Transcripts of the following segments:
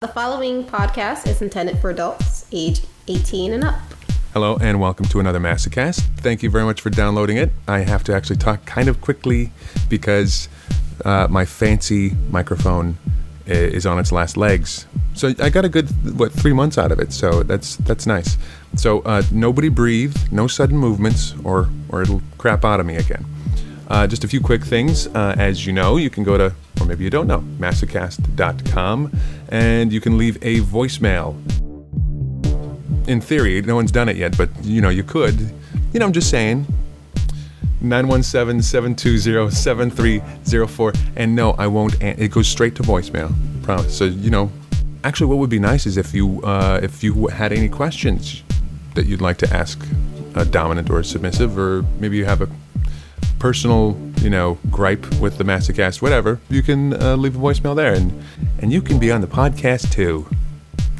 The following podcast is intended for adults age 18 and up. Hello and welcome to another Masocast. Thank you very much for downloading it. I have to actually talk kind of quickly because uh, my fancy microphone i- is on its last legs. So I got a good what three months out of it. So that's that's nice. So uh, nobody breathe, no sudden movements, or or it'll crap out of me again. Uh, just a few quick things. Uh, as you know, you can go to, or maybe you don't know, masocast.com, and you can leave a voicemail in theory, no one's done it yet, but you know, you could. You know, I'm just saying. 917-720-7304 and no i won't an- it goes straight to voicemail promise so you know actually what would be nice is if you uh, if you had any questions that you'd like to ask a dominant or a submissive or maybe you have a personal you know gripe with the masocast whatever you can uh, leave a voicemail there and and you can be on the podcast too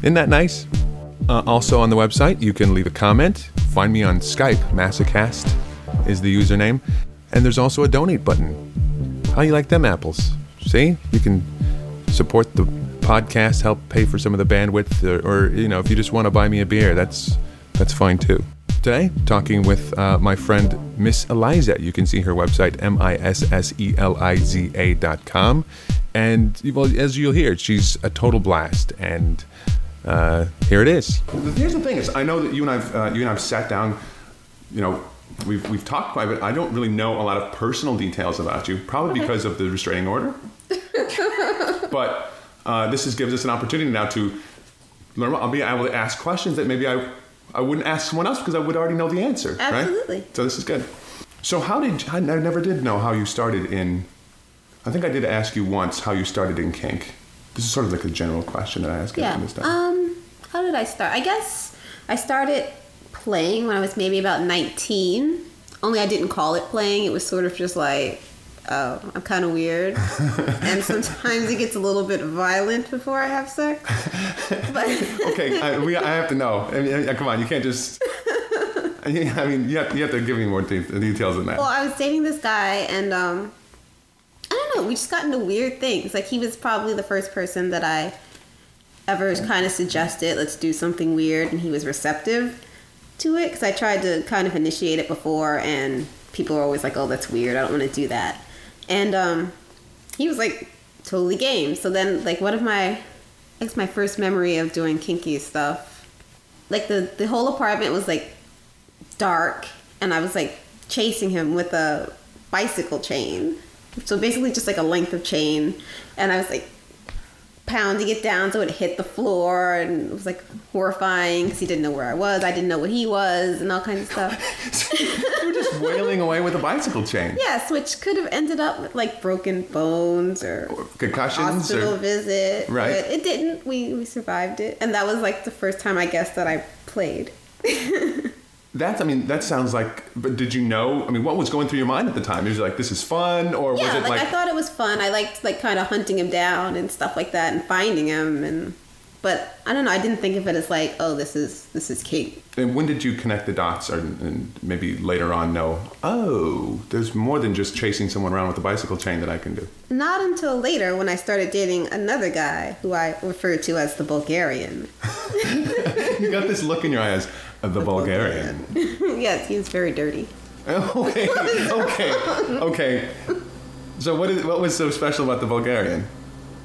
isn't that nice uh, also on the website, you can leave a comment. Find me on Skype. Masocast is the username, and there's also a donate button. How you like them apples? See, you can support the podcast, help pay for some of the bandwidth, or, or you know, if you just want to buy me a beer, that's that's fine too. Today, talking with uh, my friend Miss Eliza. You can see her website, M I S S E L I Z A dot com. And, well, as you'll hear, she's a total blast. And uh, here it is. Here's the thing: is I know that you and I've uh, you and I've sat down. You know, we've we've talked quite a bit. I don't really know a lot of personal details about you, probably because of the restraining order. but uh, this is, gives us an opportunity now to learn. I'll be able to ask questions that maybe I I wouldn't ask someone else because I would already know the answer. Absolutely. Right? So this is good. So how did I never did know how you started in? I think I did ask you once how you started in kink. This is sort of like a general question that I ask Yeah. this time. Um, how did I start? I guess I started playing when I was maybe about 19. Only I didn't call it playing. It was sort of just like, oh, I'm kind of weird. and sometimes it gets a little bit violent before I have sex. But okay, I, we, I have to know. I mean, come on, you can't just. I mean, you have, you have to give me more de- details than that. Well, I was dating this guy, and um, I don't know. We just got into weird things. Like he was probably the first person that I ever kind of suggested, let's do something weird, and he was receptive to it. Because I tried to kind of initiate it before, and people were always like, "Oh, that's weird. I don't want to do that." And um, he was like totally game. So then, like one of my, I guess my first memory of doing kinky stuff, like the the whole apartment was like dark and I was like chasing him with a bicycle chain. So basically just like a length of chain and I was like pounding it down so it hit the floor and it was like horrifying because he didn't know where I was. I didn't know what he was and all kinds of stuff. you were just wailing away with a bicycle chain. yes, which could have ended up with like broken bones or Concussions hospital or visit. Right. But it didn't. We, we survived it. And that was like the first time I guess that I played. that's. I mean, that sounds like. But did you know? I mean, what was going through your mind at the time? Was it like this is fun, or was yeah, it like, like? I thought it was fun. I liked like kind of hunting him down and stuff like that, and finding him. And but I don't know. I didn't think of it as like, oh, this is this is kink. and when did you connect the dots, or and maybe later on know? Oh, there's more than just chasing someone around with a bicycle chain that I can do. Not until later when I started dating another guy who I refer to as the Bulgarian. you got this look in your eyes of the Bulgarian. yes, he's very dirty. okay, okay, okay. So what is what was so special about the Bulgarian?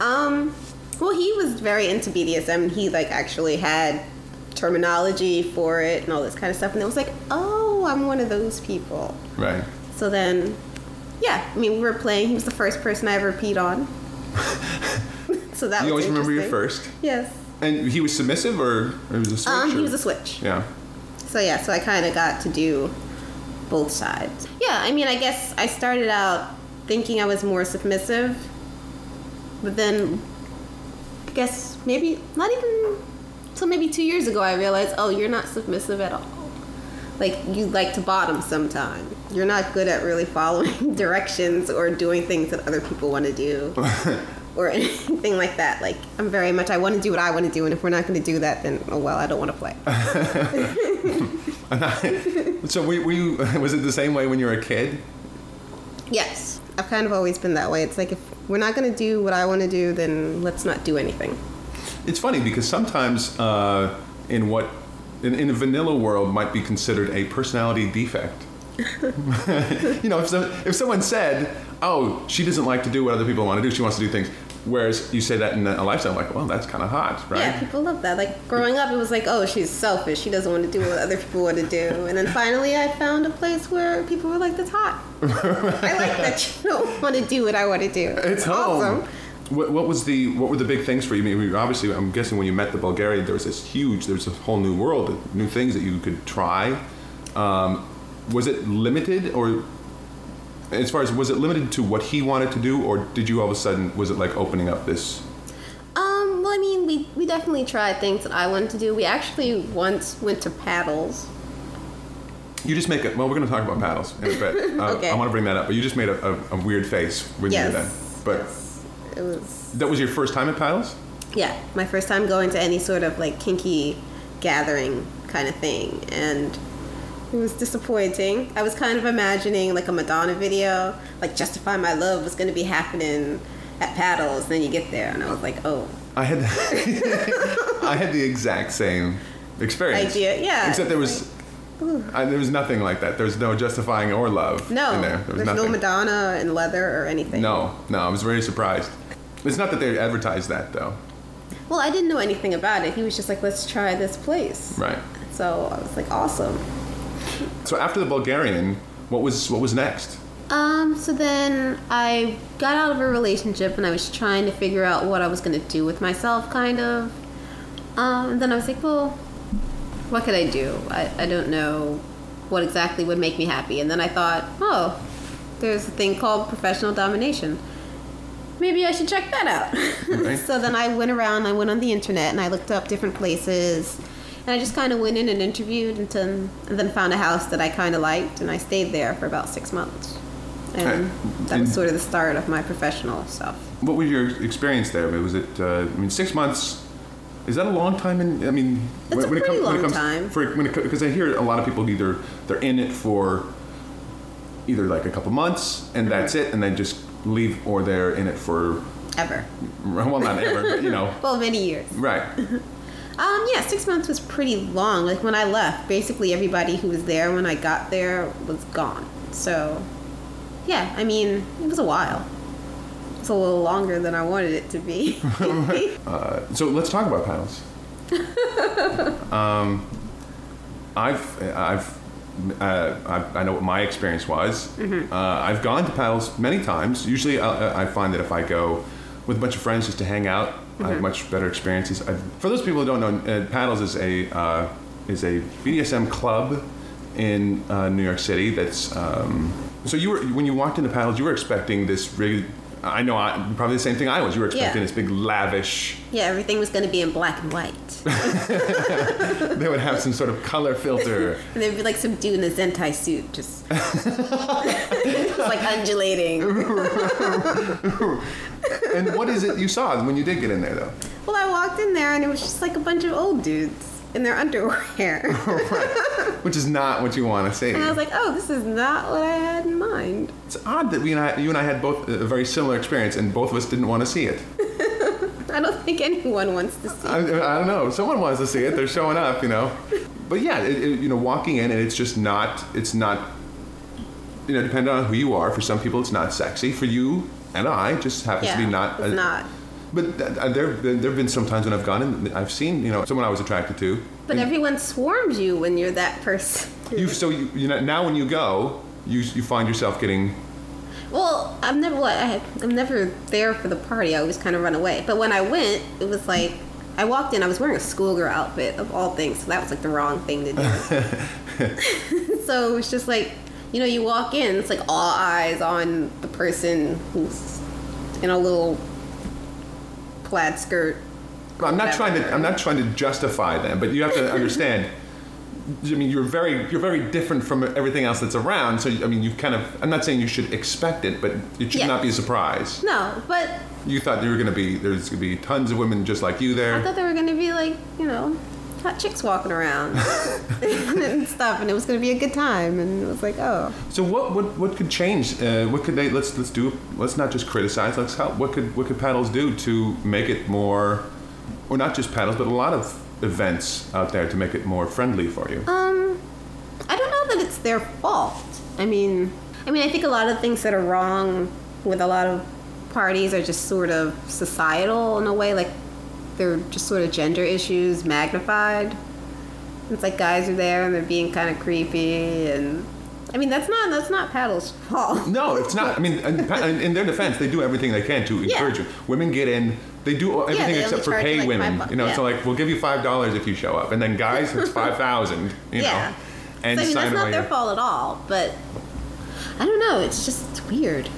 Um, well, he was very into BDSM. He like actually had terminology for it and all this kind of stuff. And it was like, oh, I'm one of those people. Right. So then, yeah, I mean, we were playing. He was the first person I ever peed on. so that You was always remember your first. Yes. And he was submissive, or, or was a switch? Um, he was a switch. Yeah. So yeah, so I kind of got to do both sides. Yeah, I mean, I guess I started out thinking I was more submissive, but then I guess maybe not even till maybe two years ago I realized, oh, you're not submissive at all. Like you like to bottom sometimes. You're not good at really following directions or doing things that other people want to do. or anything like that. Like I'm very much I want to do what I want to do, and if we're not going to do that, then oh well, I don't want to play. so we, we was it the same way when you were a kid? Yes, I've kind of always been that way. It's like if we're not going to do what I want to do, then let's not do anything. It's funny because sometimes uh, in what in, in a vanilla world might be considered a personality defect. you know, if, so, if someone said, "Oh, she doesn't like to do what other people want to do; she wants to do things," whereas you say that in a lifestyle, like, "Well, that's kind of hot, right?" Yeah, people love that. Like growing up, it was like, oh, she's selfish. She doesn't want to do what other people want to do. And then finally, I found a place where people were like, that's hot. I like that you don't want to do what I want to do. It's home. What, what was the what were the big things for you? I mean, obviously, I'm guessing when you met the Bulgarian, there was this huge, there was a whole new world, new things that you could try. Um, was it limited, or as far as was it limited to what he wanted to do, or did you all of a sudden was it like opening up this? Um, well, I mean, we, we definitely tried things that I wanted to do. We actually once went to paddles. You just make it. Well, we're going to talk about paddles in a bit. Uh, Okay. I want to bring that up, but you just made a, a, a weird face when Yes. you did that. But It was that was your first time at paddles. yeah, my first time going to any sort of like kinky gathering kind of thing, and it was disappointing. I was kind of imagining like a Madonna video, like "Justify My Love" was going to be happening at paddles. And Then you get there, and I was like, oh, I had I had the exact same experience. Idea, yeah. Except there was I, there was nothing like that. There was no justifying or love no, in there. There was there's nothing. no Madonna and leather or anything. No, no, I was very surprised. It's not that they advertised that though. Well, I didn't know anything about it. He was just like, let's try this place. Right. So I was like, awesome. So after the Bulgarian, what was what was next? Um, so then I got out of a relationship and I was trying to figure out what I was going to do with myself, kind of. Um, and then I was like, well, what could I do? I, I don't know what exactly would make me happy. And then I thought, oh, there's a thing called professional domination. Maybe I should check that out. Right. so then I went around, I went on the internet and I looked up different places. And I just kind of went in and interviewed and then, and then found a house that I kind of liked and I stayed there for about six months. And Okay. that was sort of the start of my professional stuff. What was your experience there? Was it? Uh, I mean, six months. Is that a long time? In I mean, It's a pretty long time. For when it because I hear a lot of people either they're in it for either like a couple months and that's it, and then just leave, or they're in it for Ever. well, not ever, but you know, Well, many years. right. Um, yeah, six months was pretty long. Like when I left, basically everybody who was there when I got there was gone. So, yeah, I mean, it was a while. It's a little longer than I wanted it to be. Uh, so let's talk about paddles. um, I've, I've, uh, I, I know what my experience was. Mm-hmm. Uh, I've gone to paddles many times. Usually, I, I find that if I go with a bunch of friends just to hang out, I Mm-hmm. have much better experiences. I, for those people who don't know, uh, paddles is a uh, is a BDSM club in uh, New York City. That's um, so you were when you walked into paddles, you were expecting this really. I know, I, probably the same thing I was. You were expecting Yeah. this big lavish yeah, everything was going to be in black and white. they would have some sort of color filter. And there'd be like some dude in a Zentai suit, just just like undulating. and what is it you saw when you did get in there, though? Well, I walked in there and it was just like a bunch of old dudes in their underwear. Which is not what you want to see. And I was like, oh, this is not what I had in mind. It's odd that we and I, you and I had both a very similar experience, and both of us didn't want to see it. I don't think anyone wants to see. I, I don't know. Someone wants to see it. They're showing up, you know. But yeah, it, it, you know, walking in and it's just not. It's not. You know, depending on who you are. For some people, it's not sexy. For you and I, it just happens yeah, to be not. It's not. But uh, there, there have been some times when I've gone and I've seen, you know, someone I was attracted to. But everyone swarms you when you're that person. you so you, you know now when you go, you you find yourself getting Well, I'm never. What, I, I'm never there for the party. I always kind of run away. But when I went, it was like I walked in. I was wearing a schoolgirl outfit of all things, so that was like the wrong thing to do. so it was just like, you know, you walk in. It's like all eyes on the person who's in a little plaid skirt. I'm not trying to. I'm not trying to justify them, but you have to understand. I mean, you're very, you're very different from everything else that's around. So, I mean, you kind of. I'm not saying you should expect it, but it should Yeah. not be a surprise. No, but You thought there were going to be, there's going to be tons of women just like you there. I thought there were gonna be like, you know, hot chicks walking around and stuff, and it was gonna be a good time. And it was like, oh, So, what, what, what could change? Uh, what could they? Let's, let's do. Let's not just criticize. Let's help. What could, what could paddles do to make it more or not just paddles, but a lot of events out there to make it more friendly for you? Um, I don't know that it's their fault. I mean, I mean, I think a lot of things that are wrong with a lot of parties are just sort of societal in a way, like they're just sort of gender issues magnified. It's like guys are there and they're being kind of creepy, and I mean that's not that's not Paddle's fault. No, it's not. I mean, in, in their defense, they do everything they can to Yeah. encourage you. Women get in. They do everything they except for pay like, women. you know, so like we'll give you five dollars if you show up, and then guys, it's five thousand. You yeah, know, and so, I mean that's not their fault at all. But I don't know. It's just it's weird.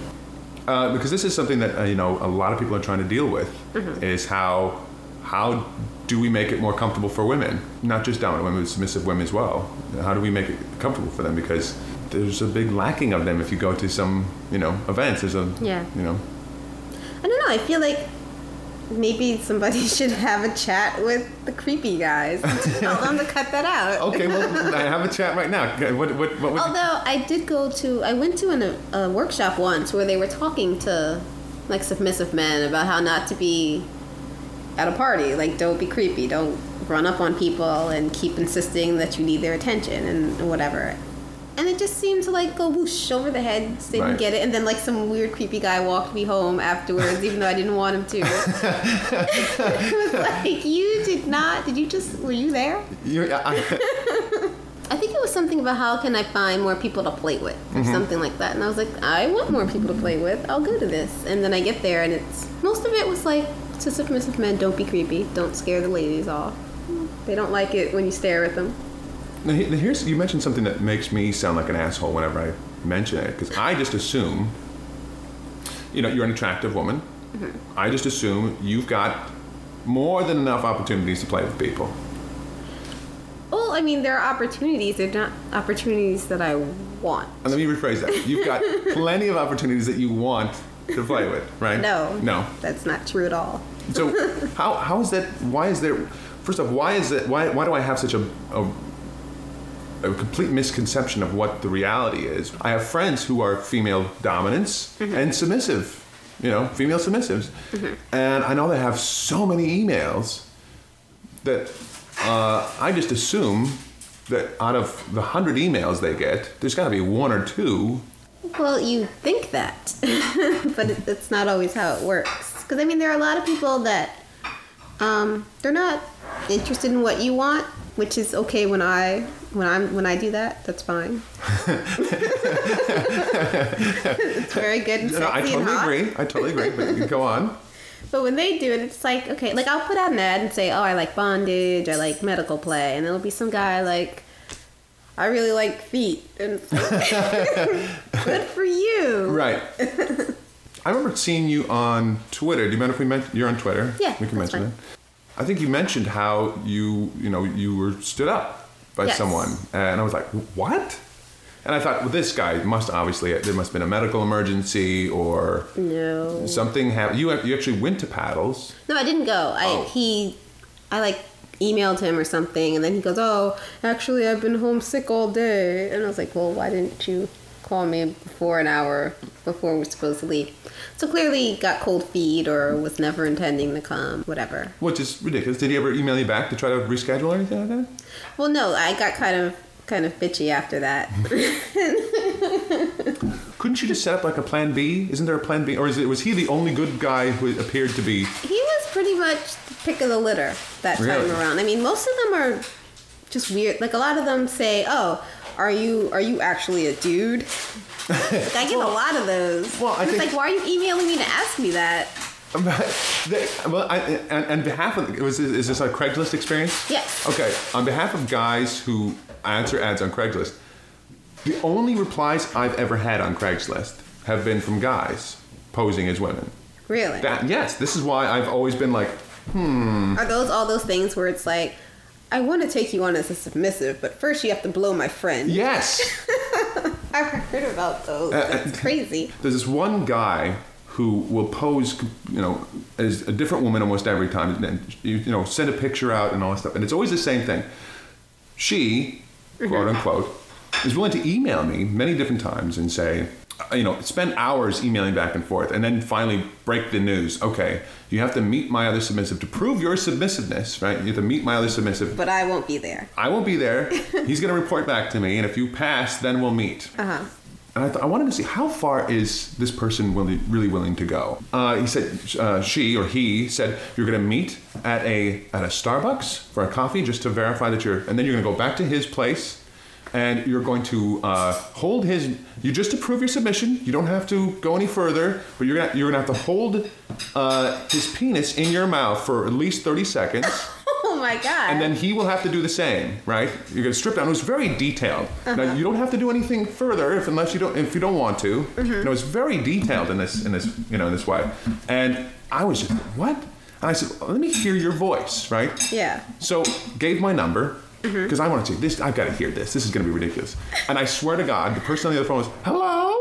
uh, because this is something that uh, you know a lot of people are trying to deal with Mm-hmm. is how how do we make it more comfortable for women, not just dominant women, but submissive women as well. How do we make it comfortable for them? Because there's a big lacking of them if you go to some you know events. There's a Yeah. you know I don't know. I feel like maybe somebody should have a chat with the creepy guys tell them to cut that out. okay. Well, I have a chat right now. What what what? Although I did go to, I went to an, a workshop once where they were talking to like submissive men about how not to be at a party. Like, don't be creepy. Don't run up on people and keep insisting that you need their attention and whatever. And it just seemed to like go whoosh over the heads. They didn't Right. get it. And then like some weird creepy guy walked me home afterwards, even though I didn't want him to. it was like, you did not, did you just, were you there? You, I, I think it was something about how can I find more people to play with or mm-hmm. something like that. And I was like, I want more people to play with. I'll go to this. And then I get there and it's most of it was like to submissive men, don't be creepy. Don't scare the ladies off. They don't like it when you stare at them. Now, here's you mentioned something that makes me sound like an asshole whenever I mention it because I just assume, you know, you're an attractive woman. Mm-hmm. I just assume you've got more than enough opportunities to play with people. Well, I mean, there are opportunities. They're not opportunities that I want. And let me rephrase that: you've got plenty of opportunities that you want to play with, right? No. no. That's not true at all. So how how is that? Why is there? First off, why is it? Why why do I have such a, a a complete misconception of what the reality is? I have friends who are female dominants and submissive, you know, female submissives, and I know they have so many emails that uh, I just assume that out of the hundred emails they get, there's got to be one or two. Well, you think that, but it, that's not always how it works. Because I mean, there are a lot of people that um, they're not interested in what you want, which is okay when I when I'm when I do that. That's fine. it's very good and know, I totally agree. I totally agree. But you can go on. But when they do it, it's like okay, like I'll put out an ad and say, "Oh, I like bondage, I like medical play," and there'll be some guy like, "I really like feet," and good for you. Right. I remember seeing you on Twitter. Do you mind if we mention you're on Twitter? Yeah, we can mention fine. it. I think you mentioned how you you know you were stood up by Yes. someone, and I was like, what? And I thought, well, this guy must obviously there must have been a medical emergency or No. something happened. You you actually went to paddles. No, I didn't go. I Oh. he, I like emailed him or something, and then he goes, "Oh, actually, I've been homesick all day." And I was like, "Well, why didn't you call me before an hour before we were supposed to leave?" So clearly, he got cold feet or was never intending to come. Whatever. Which is ridiculous. Did he ever email you back to try to reschedule or anything like that? Well, no, I got kind of kind of bitchy after that. Couldn't you just set up like a plan B? Isn't there a plan B? Or is it, was he the only good guy who appeared to be? he was pretty much the pick of the litter that Really? time around. I mean, most of them are just weird. Like a lot of them say, "Oh, are you are you actually a dude?" like, I get a lot of those. well, I it's think- like, why are you emailing me to ask me that? Well, I, and, and behalf of was is this a Craigslist experience? Yes. Okay, on behalf of guys who answer ads on Craigslist, the only replies I've ever had on Craigslist have been from guys posing as women. Really? That yes, this is why I've always been like, hmm. are those all those things where it's like, I want to take you on as a submissive, but first you have to blow my friend. yes. I've heard about those. Uh, It's crazy. There's this one guy who will pose, you know, as a different woman almost every time, and you, you know, send a picture out and all that stuff, and it's always the same thing. She, quote unquote, is willing to email me many different times and say, you know, spend hours emailing back and forth, and then finally break the news. Okay, you have to meet my other submissive to prove your submissiveness, right? You have to meet my other submissive. But I won't be there. I won't be there. He's going to report back to me, and if you pass, then we'll meet. Uh huh. And I, th- I wanted to see how far is this person willi- really willing to go. Uh, he said, uh, she or he said, you're going to meet at a at a Starbucks for a coffee just to verify that you're, and then you're going to go back to his place, and you're going to uh, hold his. You just approve your submission. You don't have to go any further, but you're gonna you're gonna have to hold uh, his penis in your mouth for at least thirty seconds. Oh my god. And then he will have to do the same, right? You're gonna strip down. It was very detailed. Now you don't have to do anything further if unless you don't if you don't want to. You know, it's very detailed in this in this you know in this way. And I was just what? And I said, let me hear your voice, right? yeah. So gave my number Mm-hmm. because I want to see this. I've got to hear this. This is going to be ridiculous. And I swear to God, the person on the other phone was, "Hello."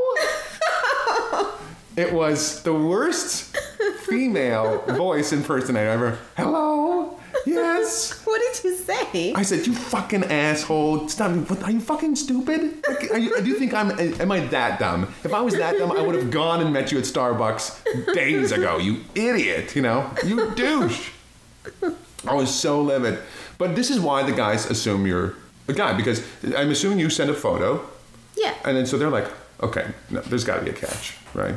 it was the worst female voice impersonator ever. Hello. Yes. What did you say? I said, "You fucking asshole! Stop! What, are you fucking stupid? Like, are you, do you think I'm? Am I that dumb? If I was that dumb, I would have gone and met you at Starbucks days ago. You idiot! You know, you douche." I was so livid. But this is why the guys assume you're a guy because I'm assuming you send a photo, yeah. and then so they're like, "Okay, no, there's got to be a catch, right?"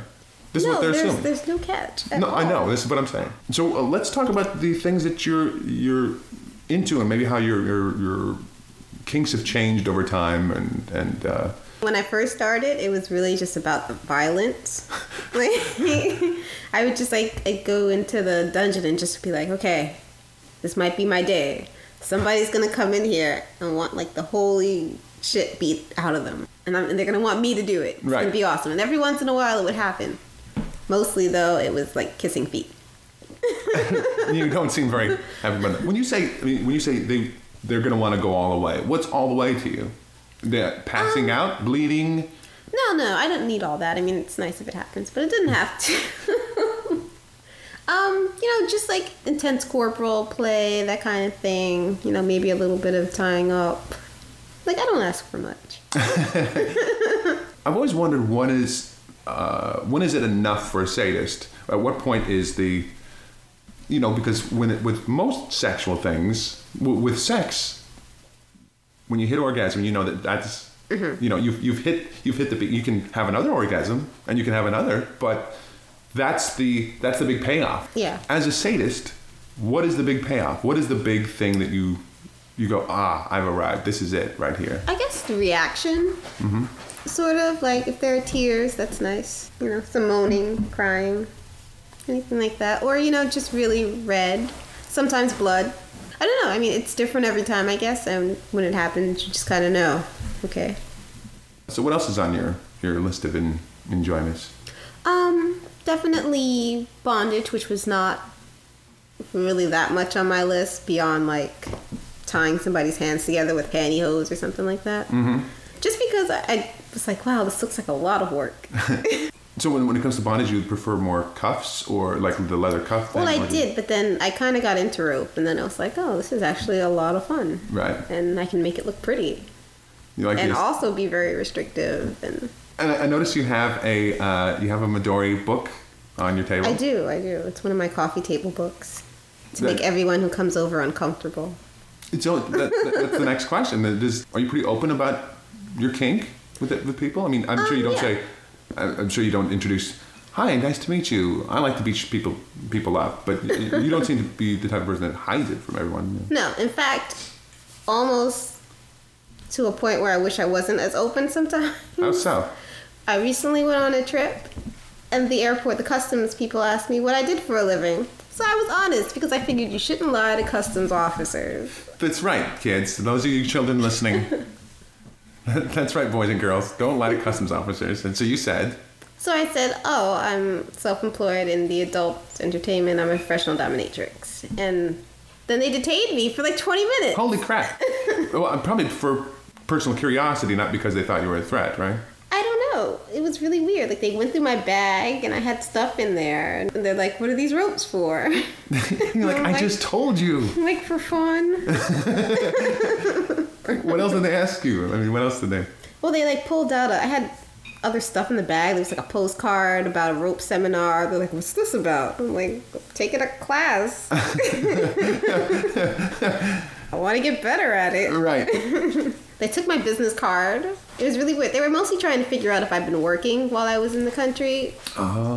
This is no, what they're there's, assuming. there's no catch. at No, I know. This is what I'm saying. So uh, let's talk about the things that you're you're into, and maybe how your your your kinks have changed over time, and and uh, When I first started, it was really just about the violence. like, I would just like I'd go into the dungeon and just be like, okay, this might be my day. Somebody's gonna come in here and want like the holy shit beat out of them, and, I'm, and they're gonna want me to do it. It's Right. gonna be awesome. And every once in a while, it would happen. Mostly though, it was like kissing feet. you don't seem very happy about that. When you say I mean, when you say they they're to want to go all the way, what's all the way to you? They're passing um, out, bleeding. No, no, I don't need all that. I mean, it's nice if it happens, but it didn't have to. just like intense corporal play, that kind of thing. You know, maybe a little bit of tying up. Like, I don't ask for much. I've always wondered when is uh, when is it enough for a sadist? At what point is the you know because when it, with most sexual things w- with sex when you hit orgasm you know that that's you know you've, you've hit you've hit the you can have another orgasm and you can have another but that's the that's the big payoff Yeah. as a sadist what is the big payoff what is the big thing that you you go ah I've arrived this is it right here I guess the reaction, Mm-hmm. sort of like if there are tears, that's nice. You know, some moaning, crying, anything like that, or you know, just really red. Sometimes blood. I don't know. I mean, it's different every time, I guess. And when it happens, you just kind of know. Okay. so what else is on your your list of in, enjoyments Um, definitely bondage, which was not really that much on my list beyond like tying somebody's hands together with pantyhose or something like that. Mm-hmm. Just because I, I was like, wow, this looks like a lot of work. So when, when it comes to bondage, you would prefer more cuffs or like the leather cuff thing? well, I do you- did, but then I kind of got into rope, and then I was like, oh, this is actually a lot of fun. Right. And I can make it look pretty. You like it? and this- also be very restrictive. And And I I noticed you have a uh, you have a Midori book on your table. I do, I do. It's one of my coffee table books to That- make everyone who comes over uncomfortable. So that, that, that's the next question. Does, are you pretty open about your kink with with people? I mean, I'm sure you Um, don't yeah. say. I'm sure you don't introduce. Hi, nice to meet you. I like to beat people people up, but you don't seem to be the type of person that hides it from everyone. No, in fact, almost to a point where I wish I wasn't as open sometimes. How so? I recently went on a trip, and the airport, the customs people asked me what I did for a living. So I was honest because I figured you shouldn't lie to customs officers. That's right, kids. Those of you children listening. That's right, boys and girls. Don't lie to customs officers. And so you said, So I said, "Oh, I'm self-employed in the adult entertainment. I'm a professional dominatrix." And then they detained me for like 20 minutes. "Holy crap!" well, I'm probably for personal curiosity, not because they thought you were a threat, right? I don't know. It was really weird. Like they went through my bag and I had stuff in there, and they're like, "What are these ropes for?" You're like, I'm like- just told you. Like for fun. What else did they ask you? I mean, what else did they? Well, they like pulled out. A, I had other stuff in the bag. There was like a postcard about a rope seminar. They're like, "What's this about?" I'm like, "Taking a class. I want to get better at it." Right. They took my business card. It was really weird. They were mostly trying to figure out if I'd been working while I was in the country,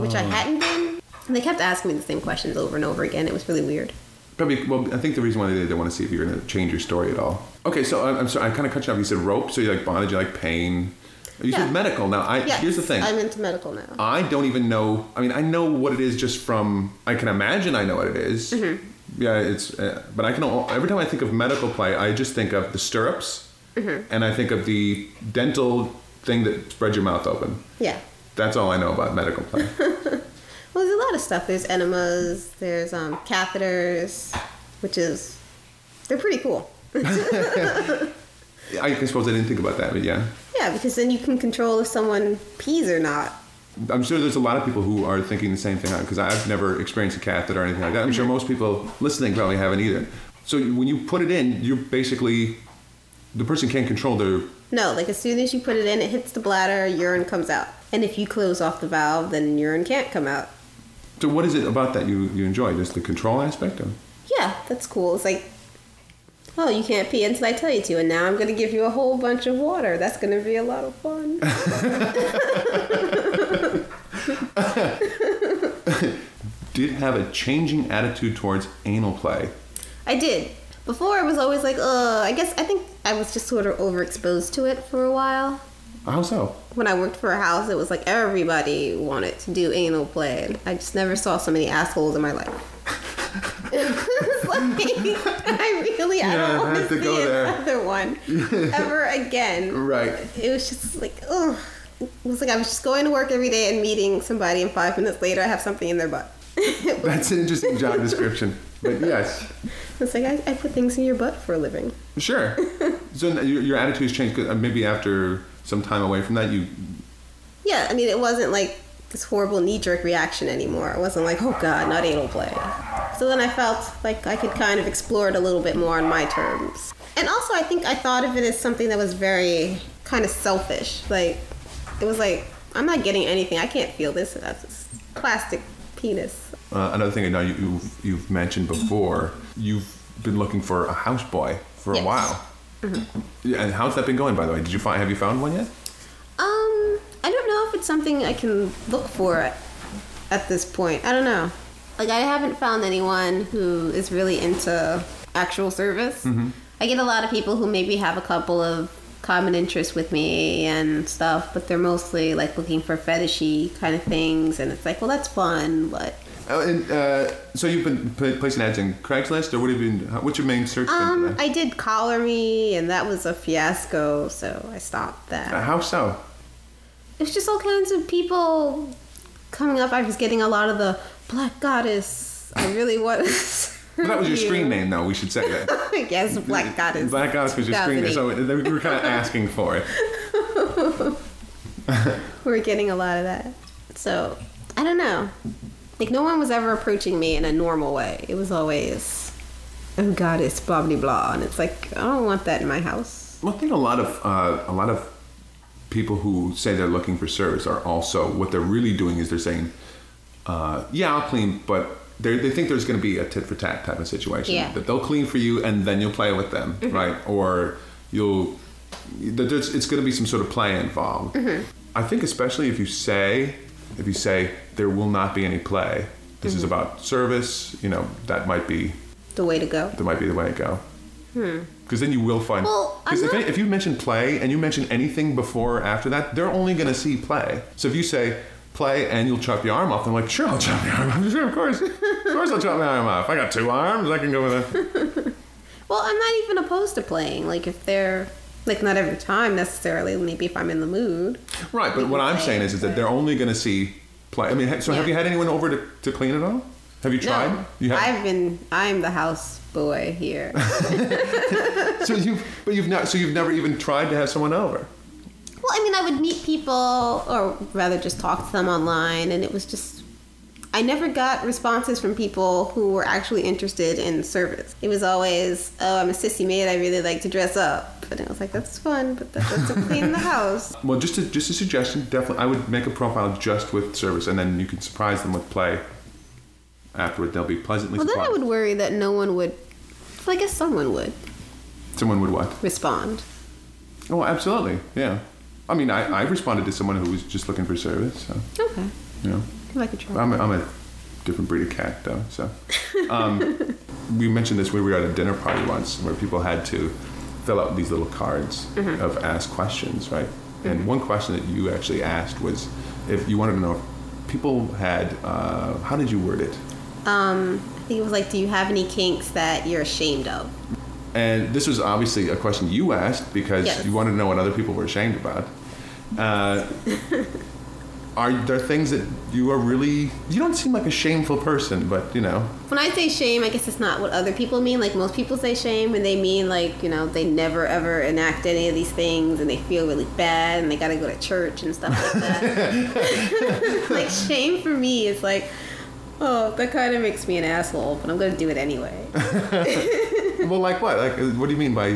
which I hadn't been. And they kept asking me the same questions over and over again. It was really weird. Probably. Well, I think the reason why they did, they want to see if you're going to change your story at all. Okay, so I'm, I'm sorry. I kind of cut you off. You said rope, so you like bondage, you like pain. You Yeah. said medical. Now, I Yes, here's the thing. I'm into medical now. I don't even know. I mean, I know what it is just from. I can imagine I know what it is. Mm-hmm. Yeah, it's. Uh, but I can. al- Every time I think of medical play, I just think of the stirrups, Mm-hmm. and I think of the dental thing that spreads your mouth open. Yeah. That's all I know about medical play. Well, there's a lot of stuff. There's enemas. There's um, catheters, which is they're pretty cool. I suppose I didn't think about that, but yeah. Yeah, because then you can control if someone pees or not. I'm sure there's a lot of people who are thinking the same thing because I've never experienced a catheter or anything like that. I'm sure most people listening probably haven't either. So when you put it in, you're basically the person can't control their. No, like as soon as you put it in, it hits the bladder, urine comes out. And if you close off the valve, then urine can't come out. So what is it about that you you enjoy? Just the control aspect of? Yeah, that's cool. It's like, oh, you can't pee until I tell you to, and now I'm going to give you a whole bunch of water. That's going to be a lot of fun. Did have a changing attitude towards anal play. I did. Before, I was always like, uh, I guess I think I was just sort of overexposed to it for a while. How so? When I worked for a house, it was like everybody wanted to do anal play. I just never saw so many assholes in my life. like, I really, I don't want to to see there. another one ever again. Right. It was just like, ugh. It was like I was just going to work every day and meeting somebody, and five minutes later, I have something in their butt. That's an interesting job description. But yes, It's like I, I put things in your butt for a living. sure. So your, your attitude has changed. 'cause, uh, Maybe after some time away from that, you Yeah, I mean, it wasn't like this horrible knee jerk reaction anymore. It wasn't like, oh god, not anal play. So then I felt like I could kind of explore it a little bit more on my terms. And also, I think I thought of it as something that was very kind of selfish. Like, it was like, I'm not getting anything. I can't feel this. That's plastic penis. Uh, another thing I know you, you've, you've mentioned before, you've been looking for a houseboy for a Yes. while. Yeah, and how's that been going, by the way? Did you find? Have you found one yet? Um, I don't know if it's something I can look for at, at this point. I don't know. Like, I haven't found anyone who is really into actual service. I get a lot of people who maybe have a couple of common interests with me and stuff, but they're mostly like looking for fetishy kind of things, and it's like, well, that's fun, but Oh, and uh, so you've been pla- placing ads in Craigslist, or what have you been? What's your main search um. I did collar me, and that was a fiasco, so I stopped that. Uh, how so? It was just all kinds of people coming up. I was getting a lot of the black goddess. I really was. Well, that was your screen name, though. We should say that. yes, black goddess. Black Goddess was your screen name, so we were kind of asking for it. we're getting a lot of that. So I don't know. Like no one was ever approaching me in a normal way. It was always, oh goddess, blah blah blah, and it's like I don't want that in my house. Well, I think a lot of uh, a lot of people who say they're looking for service are also what they're really doing is they're saying, uh, "Yeah, I'll clean," but they they think there's going to be a tit for tat type of situation Yeah. that they'll clean for you and then you'll play with them, mm-hmm. right? Or you'll there's, it's going to be some sort of play involved. Mm-hmm. I think especially if you say if you say there will not be any play, this is mm-hmm. about service. You know that might be The way to go. that might be the way to go. Hmm. Because then you will find. Well, Because if, not- if you mention play and you mention anything before or after that, they're only going to see play. So if you say play and you'll chop your arm off, I'm like, sure, I'll chop your arm off. Sure, of course. Of course I'll chop my arm off. I got two arms. I can go with it. Well, I'm not even opposed to playing. Like if they're like not every time necessarily. Maybe if I'm in the mood. Right, but what I'm saying is, is that they're only going to see play. I mean, so have you had anyone over to, to clean it all? Have you tried? No, You have. I've been. I'm the house boy here. so you, but you've not. So you've never even tried to have someone over. Well, I mean, I would meet people, or rather just talk to them online, and it was just, I never got responses from people who were actually interested in service. It was always, oh, I'm a sissy maid. I really like to dress up. And I was like, that's fun, but that doesn't clean the house. Well, just a, just a suggestion. Definitely, I would make a profile just with service, and then you can surprise them with play. Afterward, they'll be pleasantly Well, then surprised. I would worry that no one would. Well, I guess someone would Someone would what? respond. Oh, absolutely. Yeah. I mean, I, I responded to someone who was just looking for service. So, Okay. you know, could try. I'm a, I'm a different breed of cat, though. So, um, we mentioned this when we were at a dinner party once, where people had to fill out these little cards of ask questions, right? And one question that you actually asked was if you wanted to know if people had, uh, how did you word it? Um, I think it was like, do you have any kinks that you're ashamed of? And this was obviously a question you asked because Yes. you wanted to know what other people were ashamed about. Uh, are there things that you are really? You don't seem like a shameful person, but you know. When I say shame, I guess it's not what other people mean. Like most people say shame, and they mean like you know they never ever enact any of these things, and they feel really bad, and they got to go to church and stuff like that. like shame for me is like, oh, that kind of makes me an asshole, but I'm gonna do it anyway. well, like what? Like, uh, what do you mean by?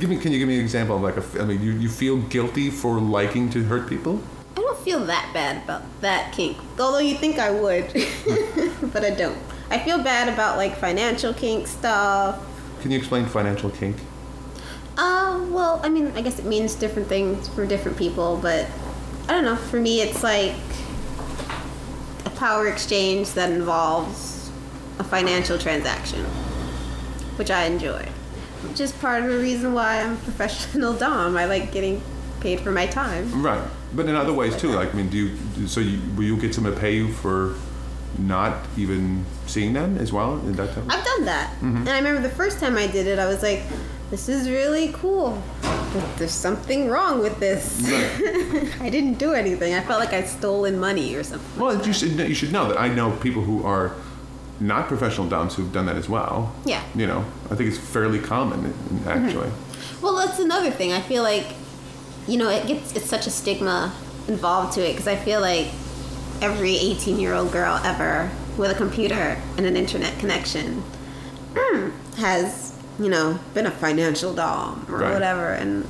Give me. Can you give me an example of like a? I mean, you, you feel guilty for liking to hurt people? I don't feel that bad about that kink, although you think I would, but I don't. I feel bad about like financial kink stuff. Can you explain financial kink? Uh, well, I mean, I guess it means different things for different people, but I don't know. For me, it's like a power exchange that involves a financial transaction, which I enjoy. Which is part of the reason why I'm a professional Dom. I like getting paid for my time. Right, but in other ways too. Like, I mean, do you? So you will you get someone to pay you for not even seeing them as well? In that of- I've done that. Mm-hmm. And I remember the first time I did it, I was like, this is really cool. But there's something wrong with this. I didn't do anything. I felt like I'd stolen money or something. Well, you should you should know that I know people who are not professional doms who've done that as well. Yeah. You know, I think it's fairly common actually. Mm-hmm. Well, that's another thing. I feel like, you know, it gets it's such a stigma involved to it because I feel like every 18 year old girl ever with a computer and an internet connection has, you know, been a financial dom or Right. whatever, and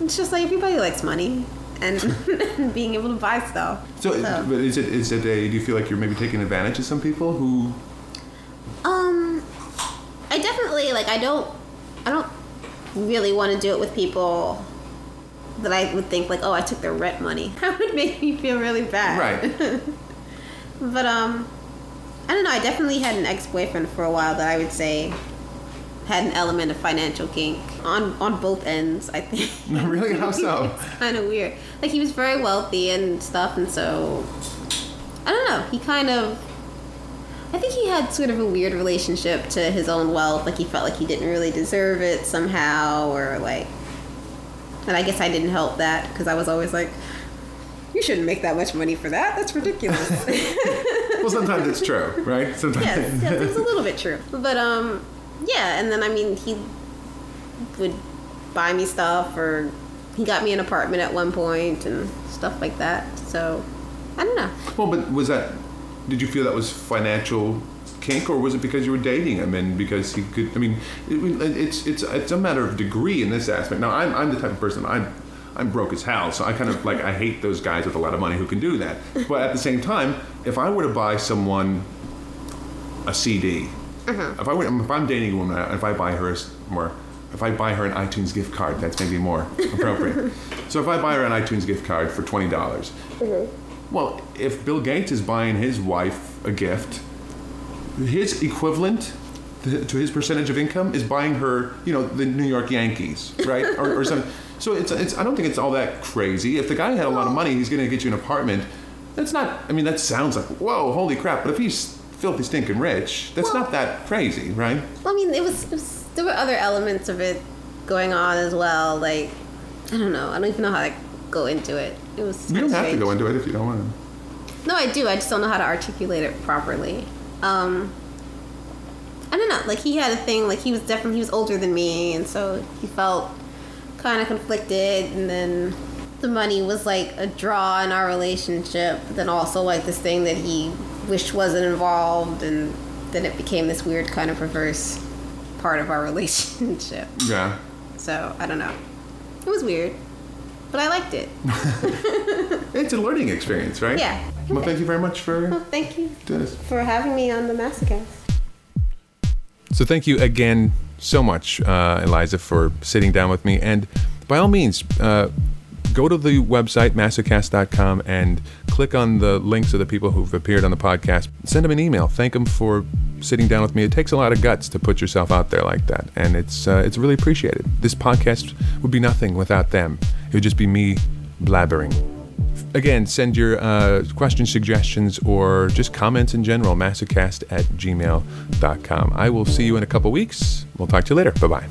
it's just like everybody likes money and, and being able to buy stuff. So, but is it is it a? Do you feel like you're maybe taking advantage of some people who? Definitely like. I don't. I don't really want to do it with people that I would think like, oh, I took their rent money. That would make me feel really bad. Right. But um, I don't know. I definitely had an ex-boyfriend for a while that I would say had an element of financial kink on on both ends. I think. Really? How so? it's kind of weird. Like he was very wealthy and stuff, and so I don't know. He kind of. I think he had sort of a weird relationship to his own wealth. Like he felt like he didn't really deserve it somehow, or like. And I guess I didn't help that because I was always like, "You shouldn't make that much money for that. That's ridiculous." Well, sometimes it's true, right? Sometimes. yes, yes, it was a little bit true. But um, yeah, and then I mean, he would buy me stuff, or he got me an apartment at one point and stuff like that. So I don't know. Well, but was that? Did you feel that was financial kink, or was it because you were dating him and because he could? I mean, it, it's it's it's a matter of degree in this aspect. Now, I'm I'm the type of person I'm. I'm broke as hell, so I kind of like I hate those guys with a lot of money who can do that. But at the same time, if I were to buy someone a CD, mm-hmm. if I were, if I'm dating a woman, if I buy her or if I buy her an iTunes gift card, that's maybe more appropriate. so if I buy her an iTunes gift card for twenty dollars, mm-hmm. Well, if Bill Gates is buying his wife a gift, his equivalent to his percentage of income is buying her, you know, the New York Yankees, right, or, or something. So it's, it's I don't think it's all that crazy. If the guy had a lot of money, he's going to get you an apartment. That's not. I mean, that sounds like whoa, holy crap. But if he's filthy stinking rich, that's Well- not that crazy, right? Well, I mean, it was, it was there were other elements of it going on as well. Like I don't know. I don't even know how to go into it. It was. You don't have to go into it if you don't want to. No, I do. I just don't know how to articulate it properly. Um, I don't know. Like he had a thing. Like he was definitely he was older than me, and so he felt kind of conflicted. And then the money was like a draw in our relationship. But then also like this thing that he wished wasn't involved, and then it became this weird kind of reverse part of our relationship. Yeah. So I don't know. It was weird, but I liked it. It's a learning experience, right? Yeah. Well, thank you very much for Well, thank you this. for having me on the Masocast. So thank you again so much, uh, Eliza, for sitting down with me. And by all means, uh, go to the website, masocast.com, and click on the links of the people who've appeared on the podcast. Send them an email. Thank them for sitting down with me. It takes a lot of guts to put yourself out there like that. And it's, uh, it's really appreciated. This podcast would be nothing without them. It would just be me blabbering. Again, send your uh, questions, suggestions, or just comments in general, massacast at gmail.com. I will see you in a couple weeks. We'll talk to you later. Bye bye.